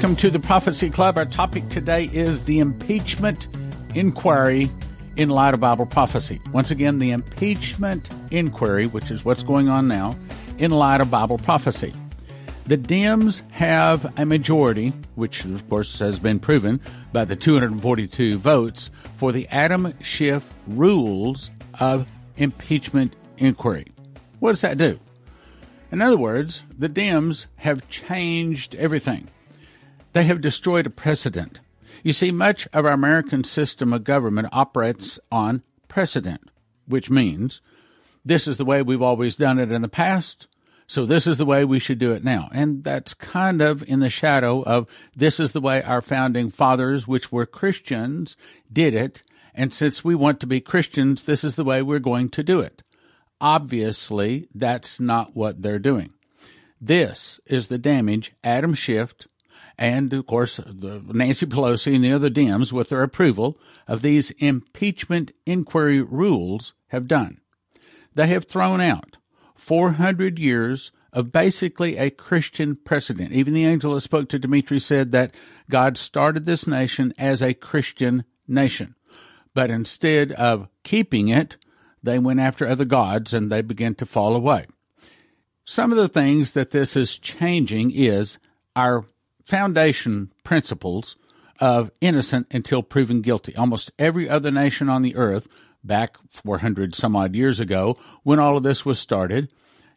Welcome to the Prophecy Club. Our topic today is the impeachment inquiry in light of Bible prophecy. Once again, the impeachment inquiry, which is what's going on now, in light of Bible prophecy. The Dems have a majority, which of course has been proven by the 242 votes for the Adam Schiff rules of impeachment inquiry. What does that do? In other words, the Dems have changed everything. They have destroyed a precedent. You see, much of our American system of government operates on precedent, which means this is the way we've always done it in the past, so this is the way we should do it now. And that's kind of in the shadow of this is the way our founding fathers, which were Christians, did it. And since we want to be Christians, this is the way we're going to do it. Obviously, that's not what they're doing. This is the damage Adam Schiff and, of course, Nancy Pelosi and the other Dems, with their approval of these impeachment inquiry rules, have done. They have thrown out 400 years of basically a Christian precedent. Even the angel that spoke to Dumitru said that God started this nation as a Christian nation. But instead of keeping it, they went after other gods and they began to fall away. Some of the things that this is changing is our foundation principles of innocent until proven guilty. Almost every other nation on the earth back 400 some odd years ago, when all of this was started,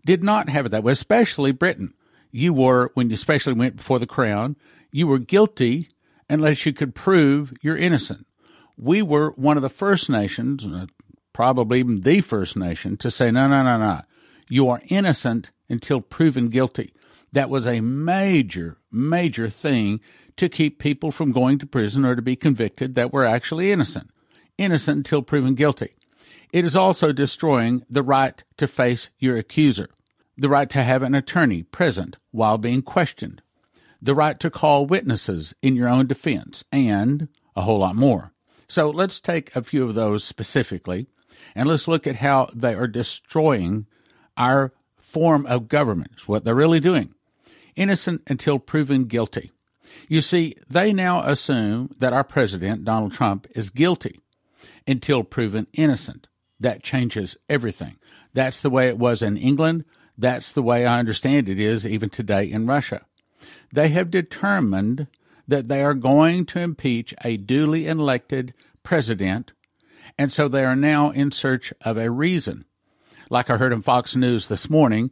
did not have it that way, especially Britain. You were, when you especially went before the crown, you were guilty unless you could prove you're innocent. We were one of the first nations, uh, probably even the first nation, to say, no, no, no, no. You are innocent until proven guilty. That was a major, major thing to keep people from going to prison or to be convicted that were actually innocent innocent until proven guilty. It is also destroying the right to face your accuser, the right to have an attorney present while being questioned, the right to call witnesses in your own defense, and a whole lot more. So let's take a few of those specifically, and let's look at how they are destroying our form of government. It's what they're really doing. Innocent until proven guilty. You see, they now assume that our president, Donald Trump, is guilty until proven innocent. That changes everything. That's the way it was in England. That's the way I understand it is even today in Russia. They have determined that they are going to impeach a duly elected president, and so they are now in search of a reason. Like I heard in Fox News this morning,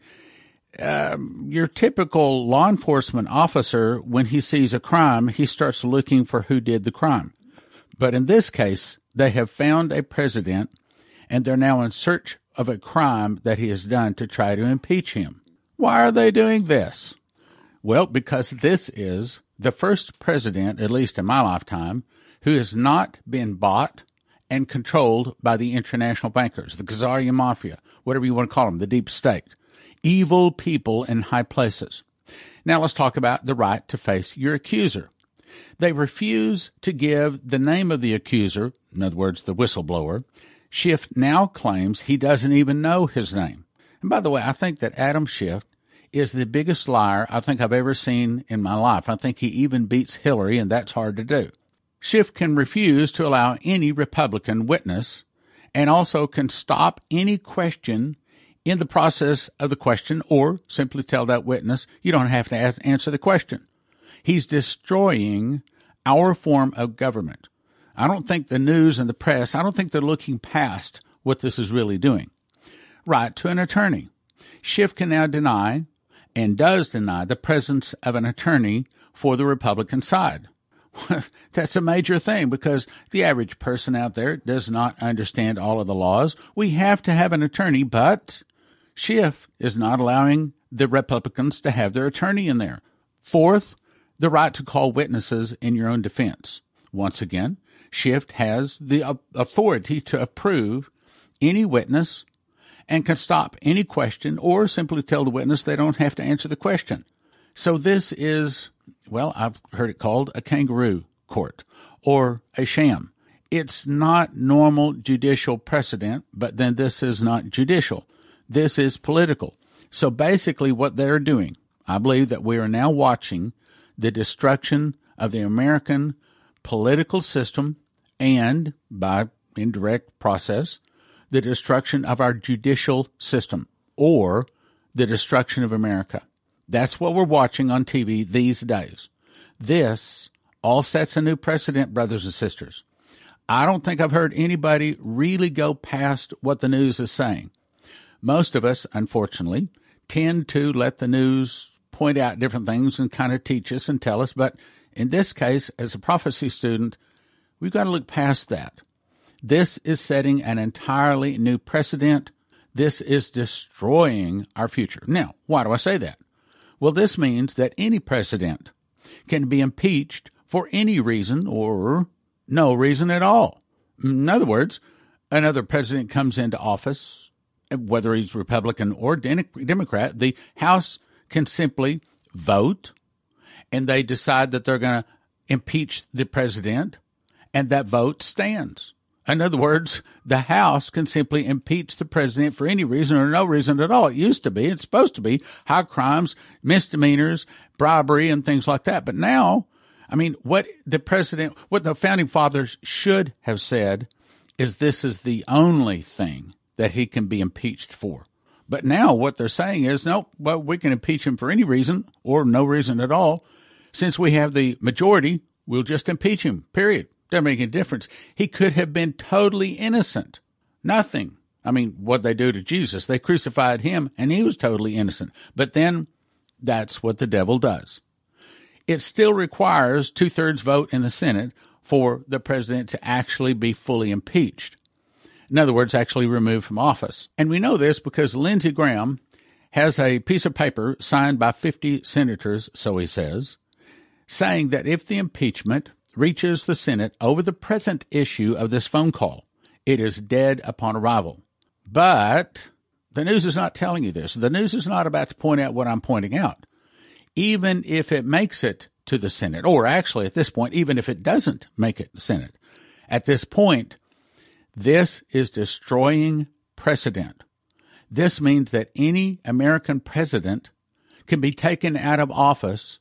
um, your typical law enforcement officer, when he sees a crime, he starts looking for who did the crime. But in this case, they have found a president and they're now in search of a crime that he has done to try to impeach him. Why are they doing this? Well, because this is the first president, at least in my lifetime, who has not been bought and controlled by the international bankers, the Khazarian mafia, whatever you want to call them, the deep state, evil people in high places. Now let's talk about the right to face your accuser. They refuse to give the name of the accuser, in other words, the whistleblower. Schiff now claims he doesn't even know his name. And by the way, I think that Adam Schiff is the biggest liar I think I've ever seen in my life. I think he even beats Hillary, and that's hard to do. Schiff can refuse to allow any Republican witness and also can stop any question in the process of the question or simply tell that witness you don't have to answer the question. He's destroying our form of government. I don't think the news and the press, I don't think they're looking past what this is really doing. Right to an attorney. Schiff can now deny and does deny the presence of an attorney for the Republican side. That's a major thing because the average person out there does not understand all of the laws. We have to have an attorney, but Schiff is not allowing the Republicans to have their attorney in there. Fourth, the right to call witnesses in your own defense. Once again, Schiff has the uh, authority to approve any witness and can stop any question or simply tell the witness they don't have to answer the question. So this is, well, I've heard it called a kangaroo court or a sham. It's not normal judicial precedent, but then this is not judicial. This is political. So basically, what they're doing, I believe that we are now watching the destruction of the American political system and, by indirect process, the destruction of our judicial system or the destruction of America. That's what we're watching on TV these days. This all sets a new precedent, brothers and sisters. I don't think I've heard anybody really go past what the news is saying. Most of us, unfortunately, tend to let the news point out different things and kind of teach us and tell us. But in this case, as a prophecy student, we've got to look past that. This is setting an entirely new precedent. This is destroying our future. Now, why do I say that? Well, this means that any president can be impeached for any reason or no reason at all. In other words, another president comes into office, whether he's Republican or Democrat, the House can simply vote and they decide that they're going to impeach the president, and that vote stands. In other words, the House can simply impeach the president for any reason or no reason at all. It used to be, it's supposed to be high crimes, misdemeanors, bribery, and things like that. But now, I mean, what the president, what the founding fathers should have said is this is the only thing that he can be impeached for. But now what they're saying is, nope, well, we can impeach him for any reason or no reason at all. Since we have the majority, we'll just impeach him, period. Doesn't make any difference. He could have been totally innocent. Nothing. I mean, what they do to Jesus, they crucified him and he was totally innocent. But then that's what the devil does. It still requires two thirds vote in the Senate for the president to actually be fully impeached. In other words, actually removed from office. And we know this because Lindsey Graham has a piece of paper signed by 50 senators, so he says, saying that if the impeachment reaches the Senate over the present issue of this phone call. It is dead upon arrival. But the news is not telling you this. The news is not about to point out what I'm pointing out. Even if it makes it to the Senate, or actually at this point, even if it doesn't make it to the Senate, at this point, this is destroying precedent. This means that any American president can be taken out of office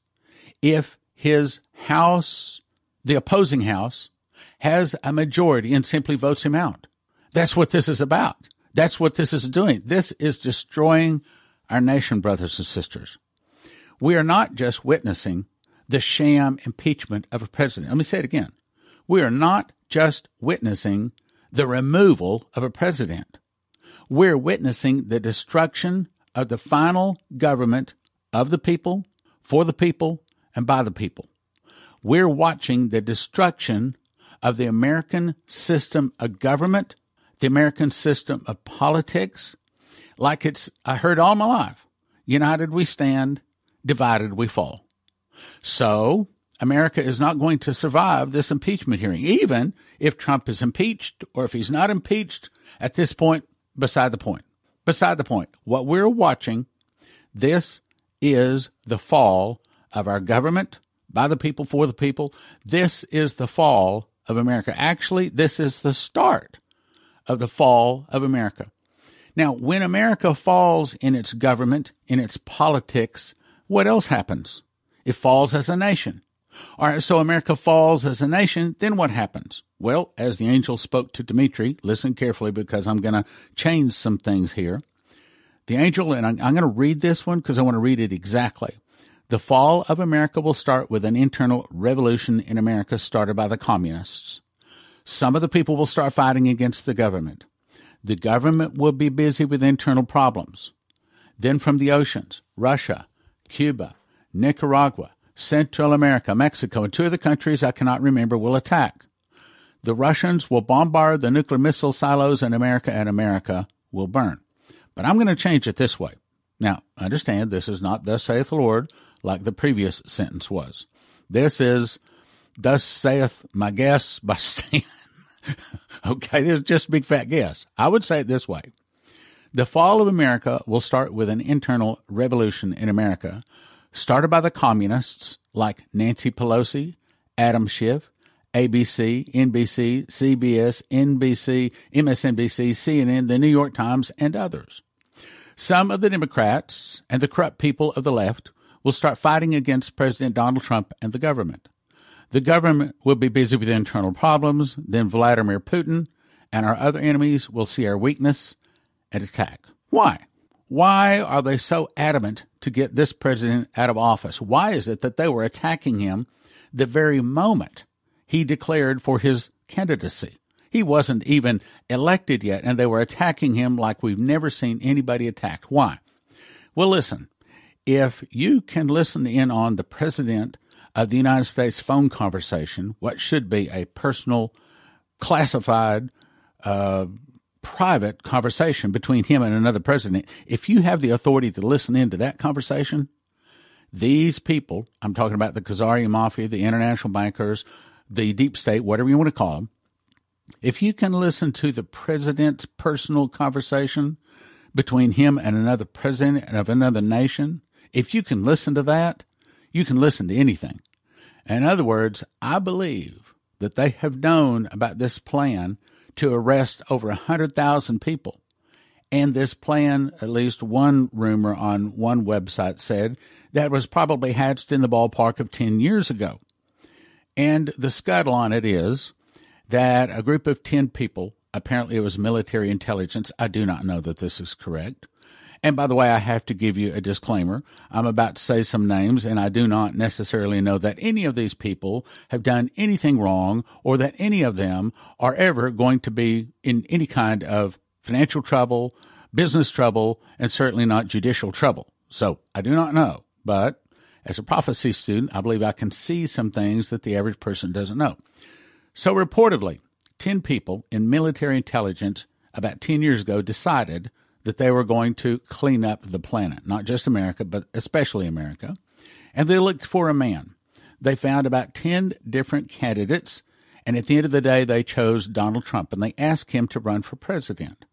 if his House the opposing House has a majority and simply votes him out. That's what this is about. That's what this is doing. This is destroying our nation, brothers and sisters. We are not just witnessing the sham impeachment of a president. Let me say it again. We are not just witnessing the removal of a president. We're witnessing the destruction of the final government of the people, for the people, and by the people we're watching the destruction of the American system of government, the American system of politics, like it's, I heard all my life united we stand, divided we fall. So, America is not going to survive this impeachment hearing, even if Trump is impeached or if he's not impeached at this point, beside the point. Beside the point. What we're watching, this is the fall of our government, by the people, for the people. This is the fall of America. Actually, this is the start of the fall of America. Now, when America falls in its government, in its politics, what else happens? It falls as a nation. All right, so America falls as a nation, then what happens? Well, as the angel spoke to Dumitru, listen carefully because I'm going to change some things here. The angel, and I'm, going to read this one because I want to read it exactly. The fall of America will start with an internal revolution in America started by the communists. Some of the people will start fighting against the government. The government will be busy with internal problems. Then from the oceans, Russia, Cuba, Nicaragua, Central America, Mexico, and two other countries I cannot remember will attack. The Russians will bombard the nuclear missile silos in America, and America will burn. But I'm going to change it this way. Now, understand this is not thus saith the Lord like the previous sentence was. This is, Thus saith my guess by Stan. okay, this is just a big fat guess. I would say it this way. The fall of America will start with an internal revolution in America, started by the communists like Nancy Pelosi, Adam Schiff, ABC, NBC, CBS, NBC, MSNBC, CNN, the New York Times, and others. Some of the Democrats and the corrupt people of the left will start fighting against President Donald Trump and the government. The government will be busy with internal problems, then Vladimir Putin and our other enemies will see our weakness and attack. Why? Why are they so adamant to get this president out of office? Why is it that they were attacking him the very moment he declared for his candidacy? He wasn't even elected yet, and they were attacking him like we've never seen anybody attacked. Why? Well, listen, if you can listen in on the President of the United States phone conversation, what should be a personal, classified, uh, private conversation between him and another president, if you have the authority to listen into that conversation, these people, I'm talking about the Khazarian Mafia, the international bankers, the deep state, whatever you want to call them, if you can listen to the president's personal conversation between him and another president of another nation, if you can listen to that, you can listen to anything. In other words, I believe that they have known about this plan to arrest over 100,000 people. And this plan, at least one rumor on one website said, that was probably hatched in the ballpark of 10 years ago. And the scuttle on it is that a group of 10 people, apparently it was military intelligence, I do not know that this is correct, and by the way, I have to give you a disclaimer. I'm about to say some names, and I do not necessarily know that any of these people have done anything wrong or that any of them are ever going to be in any kind of financial trouble, business trouble, and certainly not judicial trouble. So I do not know. But as a prophecy student, I believe I can see some things that the average person doesn't know. So reportedly, 10 people in military intelligence about 10 years ago decided that they were going to clean up the planet, not just America, but especially America. And they looked for a man. They found about 10 different candidates, and at the end of the day, they chose Donald Trump and they asked him to run for president.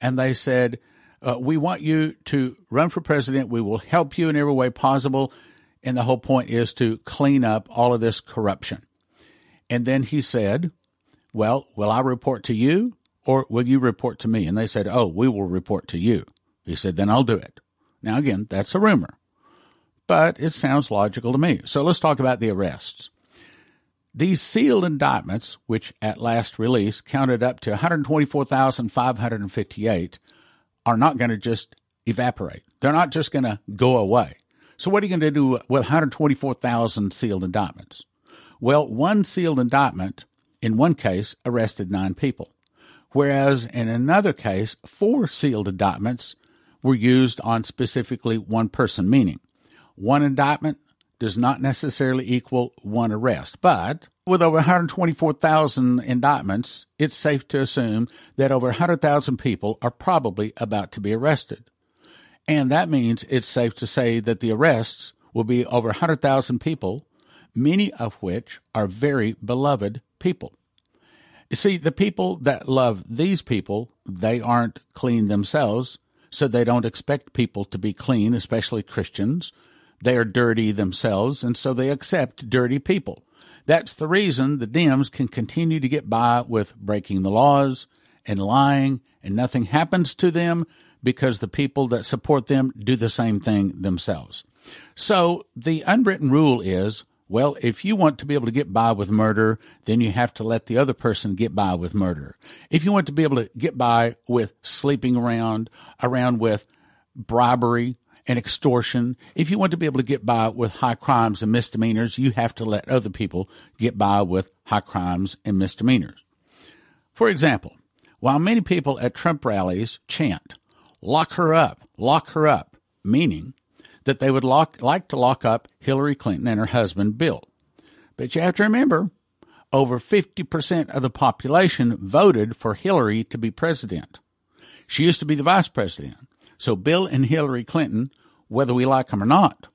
And they said, uh, We want you to run for president. We will help you in every way possible. And the whole point is to clean up all of this corruption. And then he said, Well, will I report to you? Or will you report to me? And they said, oh, we will report to you. He said, then I'll do it. Now, again, that's a rumor, but it sounds logical to me. So let's talk about the arrests. These sealed indictments, which at last release counted up to 124,558, are not going to just evaporate. They're not just going to go away. So, what are you going to do with 124,000 sealed indictments? Well, one sealed indictment in one case arrested nine people whereas in another case, four sealed indictments were used on specifically one person, meaning one indictment does not necessarily equal one arrest. But with over 124,000 indictments, it's safe to assume that over 100,000 people are probably about to be arrested. And that means it's safe to say that the arrests will be over 100,000 people, many of which are very beloved people. You see, the people that love these people, they aren't clean themselves, so they don't expect people to be clean, especially Christians. They are dirty themselves, and so they accept dirty people. That's the reason the Dems can continue to get by with breaking the laws and lying, and nothing happens to them because the people that support them do the same thing themselves. So the unwritten rule is well, if you want to be able to get by with murder, then you have to let the other person get by with murder. If you want to be able to get by with sleeping around, around with bribery and extortion, if you want to be able to get by with high crimes and misdemeanors, you have to let other people get by with high crimes and misdemeanors. For example, while many people at Trump rallies chant, lock her up, lock her up, meaning that they would lock, like to lock up Hillary Clinton and her husband Bill. But you have to remember, over 50% of the population voted for Hillary to be president. She used to be the vice president. So Bill and Hillary Clinton, whether we like them or not,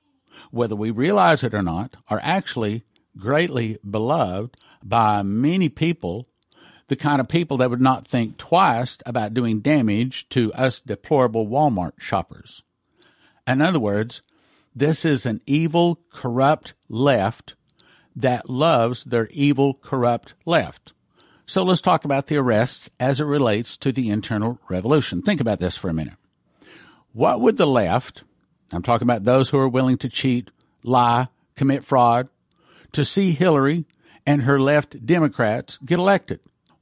whether we realize it or not, are actually greatly beloved by many people, the kind of people that would not think twice about doing damage to us deplorable Walmart shoppers. In other words, this is an evil, corrupt left that loves their evil, corrupt left. So let's talk about the arrests as it relates to the internal revolution. Think about this for a minute. What would the left, I'm talking about those who are willing to cheat, lie, commit fraud, to see Hillary and her left Democrats get elected.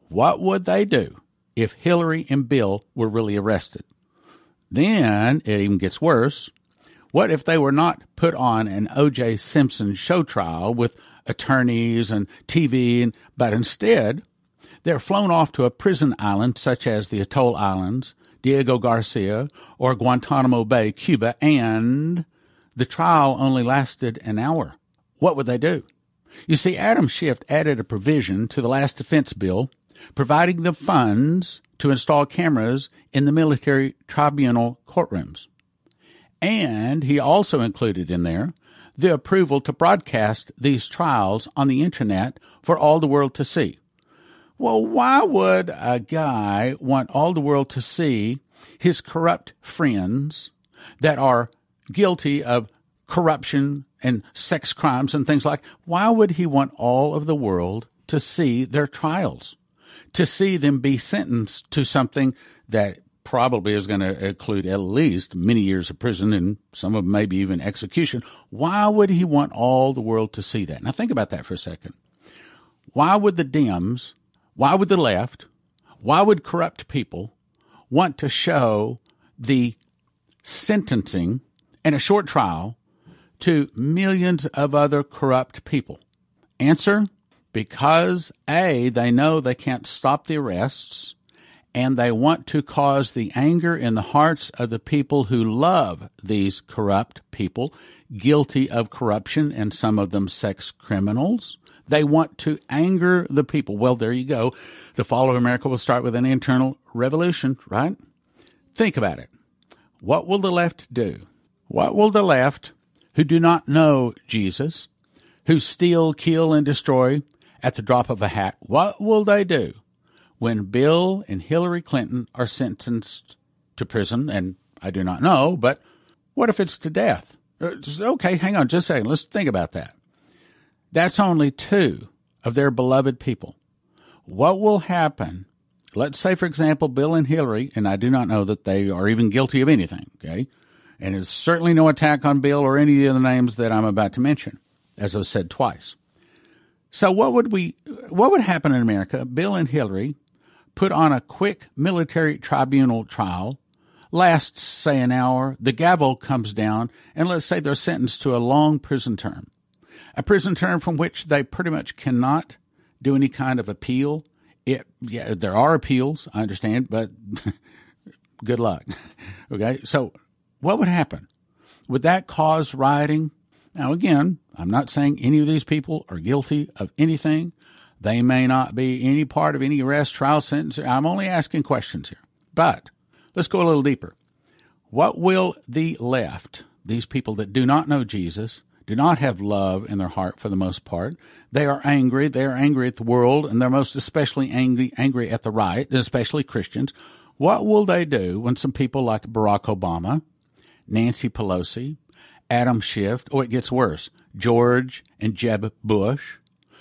What would they do if Hillary and Bill were really arrested? Then it even gets worse. What if they were not put on an O.J. Simpson show trial with attorneys and TV, and, but instead they're flown off to a prison island such as the Atoll Islands, Diego Garcia, or Guantanamo Bay, Cuba, and the trial only lasted an hour? What would they do? You see, Adam Schiff added a provision to the last defense bill providing the funds to install cameras in the military tribunal courtrooms. And he also included in there the approval to broadcast these trials on the internet for all the world to see. Well, why would a guy want all the world to see his corrupt friends that are guilty of corruption and sex crimes and things like why would he want all of the world to see their trials to see them be sentenced to something that probably is going to include at least many years of prison and some of them maybe even execution. Why would he want all the world to see that? Now think about that for a second. Why would the Dems, why would the left, why would corrupt people want to show the sentencing and a short trial to millions of other corrupt people? Answer because A, they know they can't stop the arrests, and they want to cause the anger in the hearts of the people who love these corrupt people, guilty of corruption, and some of them sex criminals. They want to anger the people. Well, there you go. The fall of America will start with an internal revolution, right? Think about it. What will the left do? What will the left, who do not know Jesus, who steal, kill, and destroy, at the drop of a hat, what will they do when Bill and Hillary Clinton are sentenced to prison? And I do not know, but what if it's to death? Uh, okay, hang on just a second. Let's think about that. That's only two of their beloved people. What will happen? Let's say, for example, Bill and Hillary, and I do not know that they are even guilty of anything, okay? And it's certainly no attack on Bill or any of the names that I'm about to mention, as I've said twice. So what would we what would happen in America? Bill and Hillary put on a quick military tribunal trial, lasts say an hour, the gavel comes down, and let's say they're sentenced to a long prison term. A prison term from which they pretty much cannot do any kind of appeal. It yeah, there are appeals, I understand, but good luck. okay? So what would happen? Would that cause rioting? Now, again, I'm not saying any of these people are guilty of anything. They may not be any part of any arrest, trial, sentence. I'm only asking questions here. But let's go a little deeper. What will the left, these people that do not know Jesus, do not have love in their heart for the most part, they are angry. They are angry at the world, and they're most especially angry, angry at the right, especially Christians. What will they do when some people like Barack Obama, Nancy Pelosi, Adam Schiff, oh, it gets worse, George and Jeb Bush,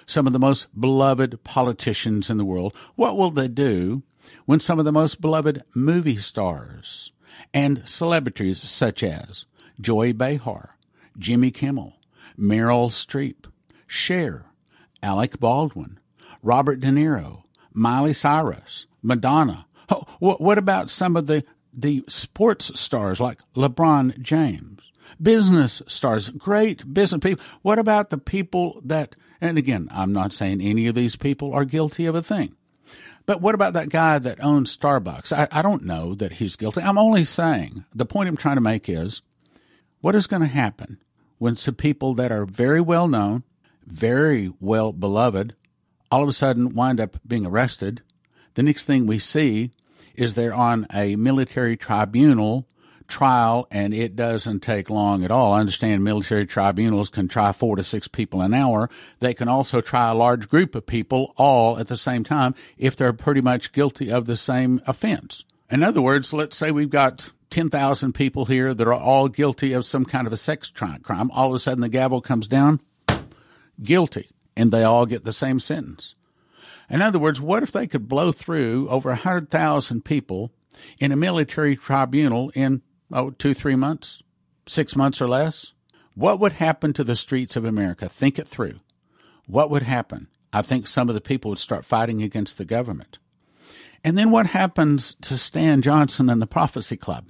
some of the most beloved politicians in the world, what will they do when some of the most beloved movie stars and celebrities such as Joy Behar, Jimmy Kimmel, Meryl Streep, Cher, Alec Baldwin, Robert De Niro, Miley Cyrus, Madonna. Oh, what about some of the, the sports stars like LeBron James? Business stars, great business people. What about the people that, and again, I'm not saying any of these people are guilty of a thing. But what about that guy that owns Starbucks? I, I don't know that he's guilty. I'm only saying the point I'm trying to make is what is going to happen when some people that are very well known, very well beloved, all of a sudden wind up being arrested? The next thing we see is they're on a military tribunal trial, and it doesn't take long at all. I understand military tribunals can try four to six people an hour. They can also try a large group of people all at the same time if they're pretty much guilty of the same offense. In other words, let's say we've got 10,000 people here that are all guilty of some kind of a sex crime. All of a sudden, the gavel comes down, guilty, and they all get the same sentence. In other words, what if they could blow through over 100,000 people in a military tribunal in oh, two, three months, six months or less? What would happen to the streets of America? Think it through. What would happen? I think some of the people would start fighting against the government. And then what happens to Stan Johnson and the Prophecy Club?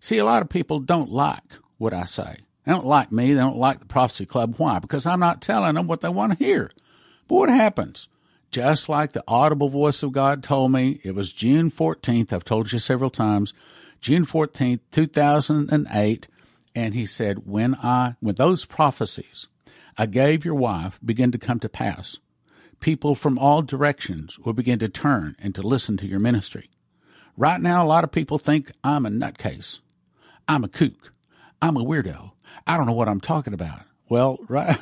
See, a lot of people don't like what I say. They don't like me. They don't like the Prophecy Club. Why? Because I'm not telling them what they want to hear. But what happens? Just like the audible voice of God told me, it was June 14th. I've told you several times. June 14th, 2008. And he said, when I, when those prophecies I gave your wife begin to come to pass, people from all directions will begin to turn and to listen to your ministry. Right now, a lot of people think I'm a nutcase. I'm a kook. I'm a weirdo. I don't know what I'm talking about. Well, right,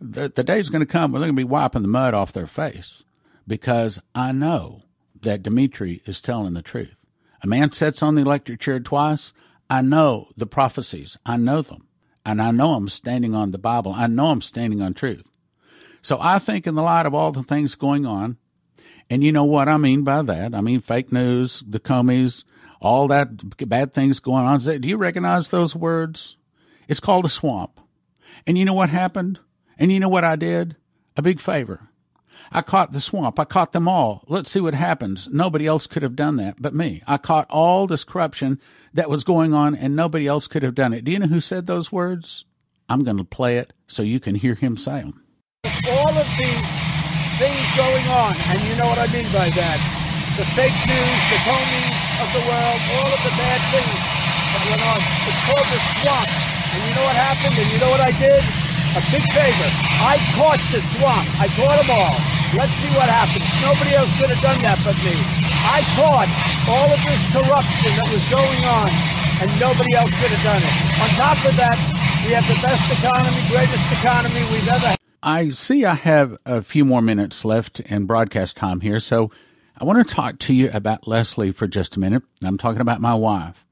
the, the day's going to come when they're going to be wiping the mud off their face because I know that Dumitru is telling the truth. A man sits on the electric chair twice. I know the prophecies. I know them. And I know I'm standing on the Bible. I know I'm standing on truth. So I think, in the light of all the things going on, and you know what I mean by that. I mean fake news, the Comeys, all that bad things going on. Do you recognize those words? It's called a swamp. And you know what happened? And you know what I did? A big favor. I caught the swamp. I caught them all. Let's see what happens. Nobody else could have done that but me. I caught all this corruption that was going on and nobody else could have done it. Do you know who said those words? I'm going to play it so you can hear him say them. All of the things going on, and you know what I mean by that. The fake news, the Comeys of the world, all of the bad things that went on. It's called the swamp. And you know what happened? And you know what I did? A big favor. I caught the swamp. I caught them all. Let's see what happens. Nobody else could have done that but me. I caught all of this corruption that was going on, and nobody else could have done it. On top of that, we have the best economy, greatest economy we've ever had. I see I have a few more minutes left in broadcast time here, so I want to talk to you about Leslie for just a minute. I'm talking about my wife.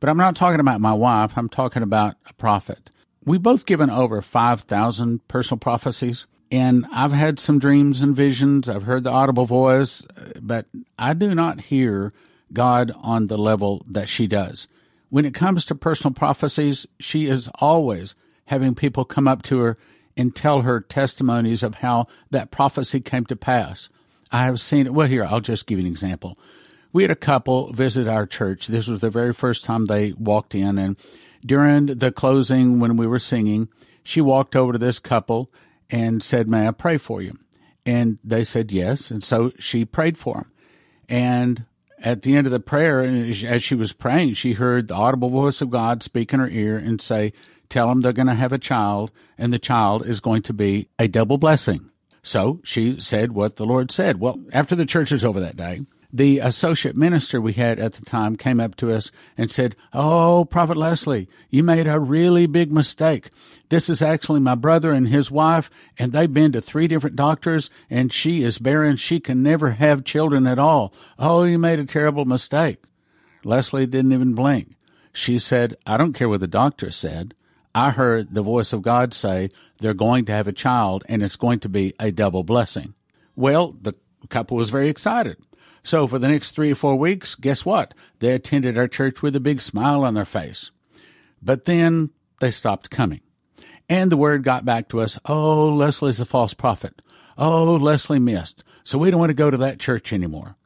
But I'm not talking about my wife, I'm talking about a prophet. We've both given over 5,000 personal prophecies, and I've had some dreams and visions. I've heard the audible voice, but I do not hear God on the level that she does. When it comes to personal prophecies, she is always having people come up to her and tell her testimonies of how that prophecy came to pass. I have seen it. Well, here, I'll just give you an example. We had a couple visit our church. This was the very first time they walked in. And during the closing, when we were singing, she walked over to this couple and said, May I pray for you? And they said yes. And so she prayed for them. And at the end of the prayer, as she was praying, she heard the audible voice of God speak in her ear and say, tell them they're going to have a child, and the child is going to be a double blessing. So she said what the Lord said. Well, after the church was over that day, the associate minister we had at the time came up to us and said, Oh, Prophet Leslie, you made a really big mistake. This is actually my brother and his wife, and they've been to three different doctors, and she is barren. She can never have children at all. Oh, you made a terrible mistake. Leslie didn't even blink. She said, I don't care what the doctor said. I heard the voice of God say they're going to have a child and it's going to be a double blessing. Well, the couple was very excited. So for the next three or four weeks, guess what? They attended our church with a big smile on their face. But then they stopped coming. And the word got back to us, oh, Leslie's a false prophet. Oh, Leslie missed. So we don't want to go to that church anymore.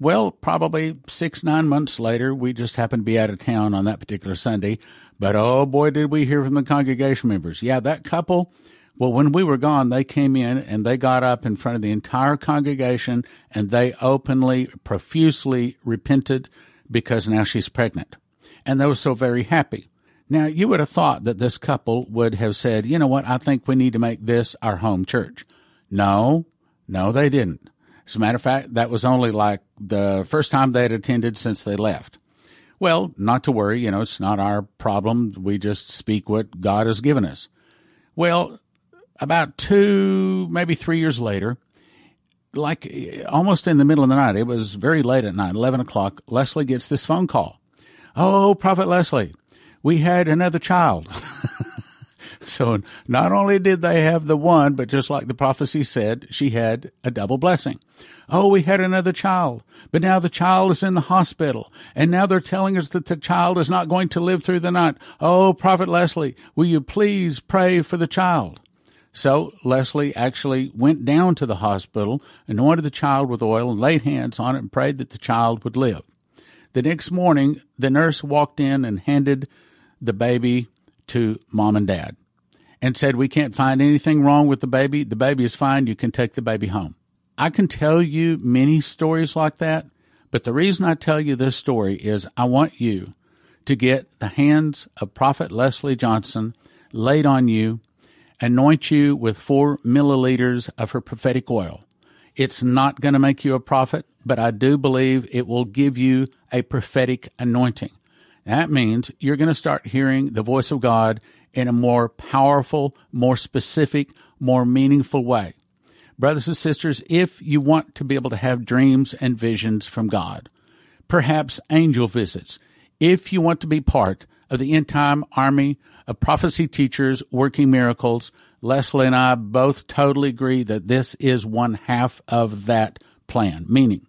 Well, probably six, nine months later, we just happened to be out of town on that particular Sunday. But oh boy, did we hear from the congregation members. Yeah, that couple, well, when we were gone, they came in and they got up in front of the entire congregation and they openly, profusely repented because now she's pregnant. And they were so very happy. Now, you would have thought that this couple would have said, you know what, I think we need to make this our home church. No, no, they didn't. As a matter of fact, that was only like the first time they had attended since they left. Well, not to worry, you know, it's not our problem. We just speak what God has given us. Well, about two, maybe three years later, like almost in the middle of the night, it was very late at night, 11 o'clock, Leslie gets this phone call. Oh, Prophet Leslie, we had another child. So not only did they have the one, but just like the prophecy said, she had a double blessing. Oh, we had another child, but now the child is in the hospital, and now they're telling us that the child is not going to live through the night. Oh, Prophet Leslie, will you please pray for the child? So Leslie actually went down to the hospital, anointed the child with oil, and laid hands on it and prayed that the child would live. The next morning, the nurse walked in and handed the baby to mom and dad and said, We can't find anything wrong with the baby. The baby is fine. You can take the baby home. I can tell you many stories like that, but the reason I tell you this story is I want you to get the hands of Prophet Leslie Johnson laid on you, anoint you with four milliliters of her prophetic oil. It's not going to make you a prophet, but I do believe it will give you a prophetic anointing. That means you're going to start hearing the voice of God in a more powerful, more specific, more meaningful way. Brothers and sisters, if you want to be able to have dreams and visions from God, perhaps angel visits, if you want to be part of the end time army of prophecy teachers working miracles, Leslie and I both totally agree that this is one half of that plan. Meaning,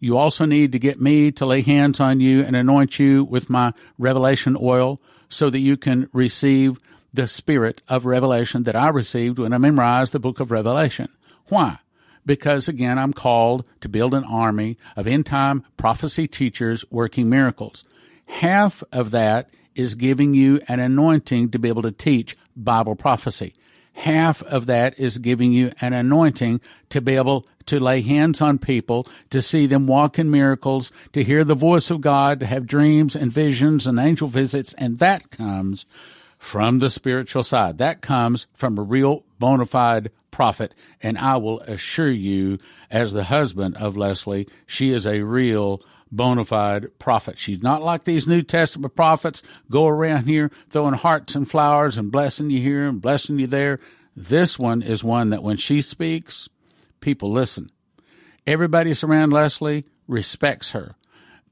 you also need to get me to lay hands on you and anoint you with my revelation oil so that you can receive the spirit of revelation that I received when I memorized the book of Revelation. Why? Because again, I'm called to build an army of end time prophecy teachers working miracles. Half of that is giving you an anointing to be able to teach Bible prophecy. Half of that is giving you an anointing to be able to lay hands on people, to see them walk in miracles, to hear the voice of God, to have dreams and visions and angel visits, and that comes from the spiritual side. That comes from a real bona fide prophet. And I will assure you, as the husband of Leslie, she is a real bona fide prophet. She's not like these New Testament prophets go around here throwing hearts and flowers and blessing you here and blessing you there. This one is one that when she speaks, people listen. Everybody around Leslie respects her.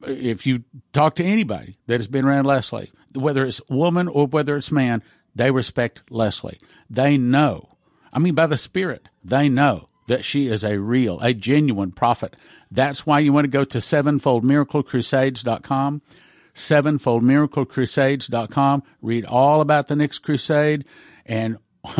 If you talk to anybody that has been around Leslie, whether it's woman or whether it's man, they respect Leslie. They know I mean, by the Spirit, they know that she is a real, a genuine prophet. That's why you want to go to sevenfoldmiraclecrusades.com, sevenfoldmiraclecrusades.com, read all about the next crusade, and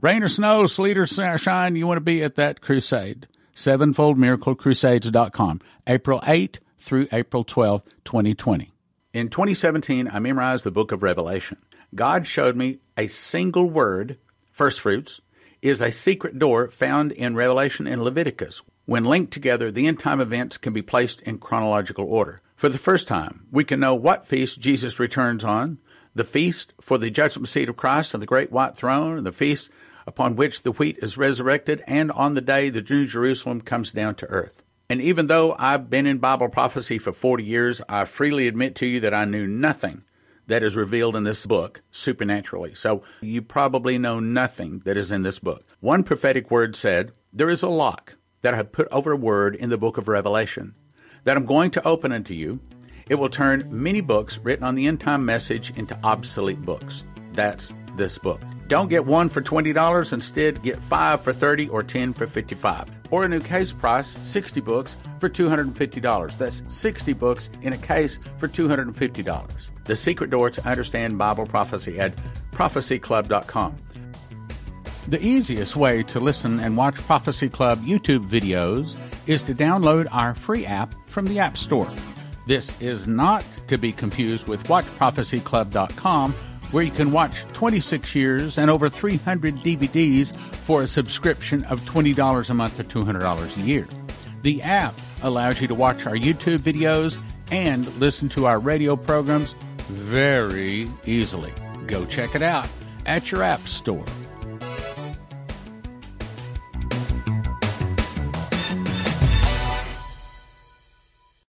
rain or snow, sleet or shine, you want to be at that crusade. Sevenfoldmiraclecrusades.com, April 8 through April 12, 2020. In 2017, I memorized the book of Revelation. God showed me a single word first fruits, is a secret door found in Revelation and Leviticus. When linked together, the end time events can be placed in chronological order. For the first time, we can know what feast Jesus returns on, the feast for the judgment seat of Christ and the great white throne, and the feast upon which the wheat is resurrected, and on the day the New Jerusalem comes down to earth. And even though I've been in Bible prophecy for 40 years, I freely admit to you that I knew nothing that is revealed in this book supernaturally. So you probably know nothing that is in this book. One prophetic word said, There is a lock that I have put over a word in the book of Revelation that I'm going to open unto you. It will turn many books written on the end time message into obsolete books. That's this book. Don't get one for $20, instead get 5 for 30 or 10 for 55. Or a new case price, 60 books for $250. That's 60 books in a case for $250. The secret door to understand Bible prophecy at prophecyclub.com. The easiest way to listen and watch Prophecy Club YouTube videos is to download our free app from the App Store. This is not to be confused with WatchProphecyClub.com, where you can watch 26 years and over 300 DVDs for a subscription of $20 a month or $200 a year. The app allows you to watch our YouTube videos and listen to our radio programs very easily. Go check it out at your app store.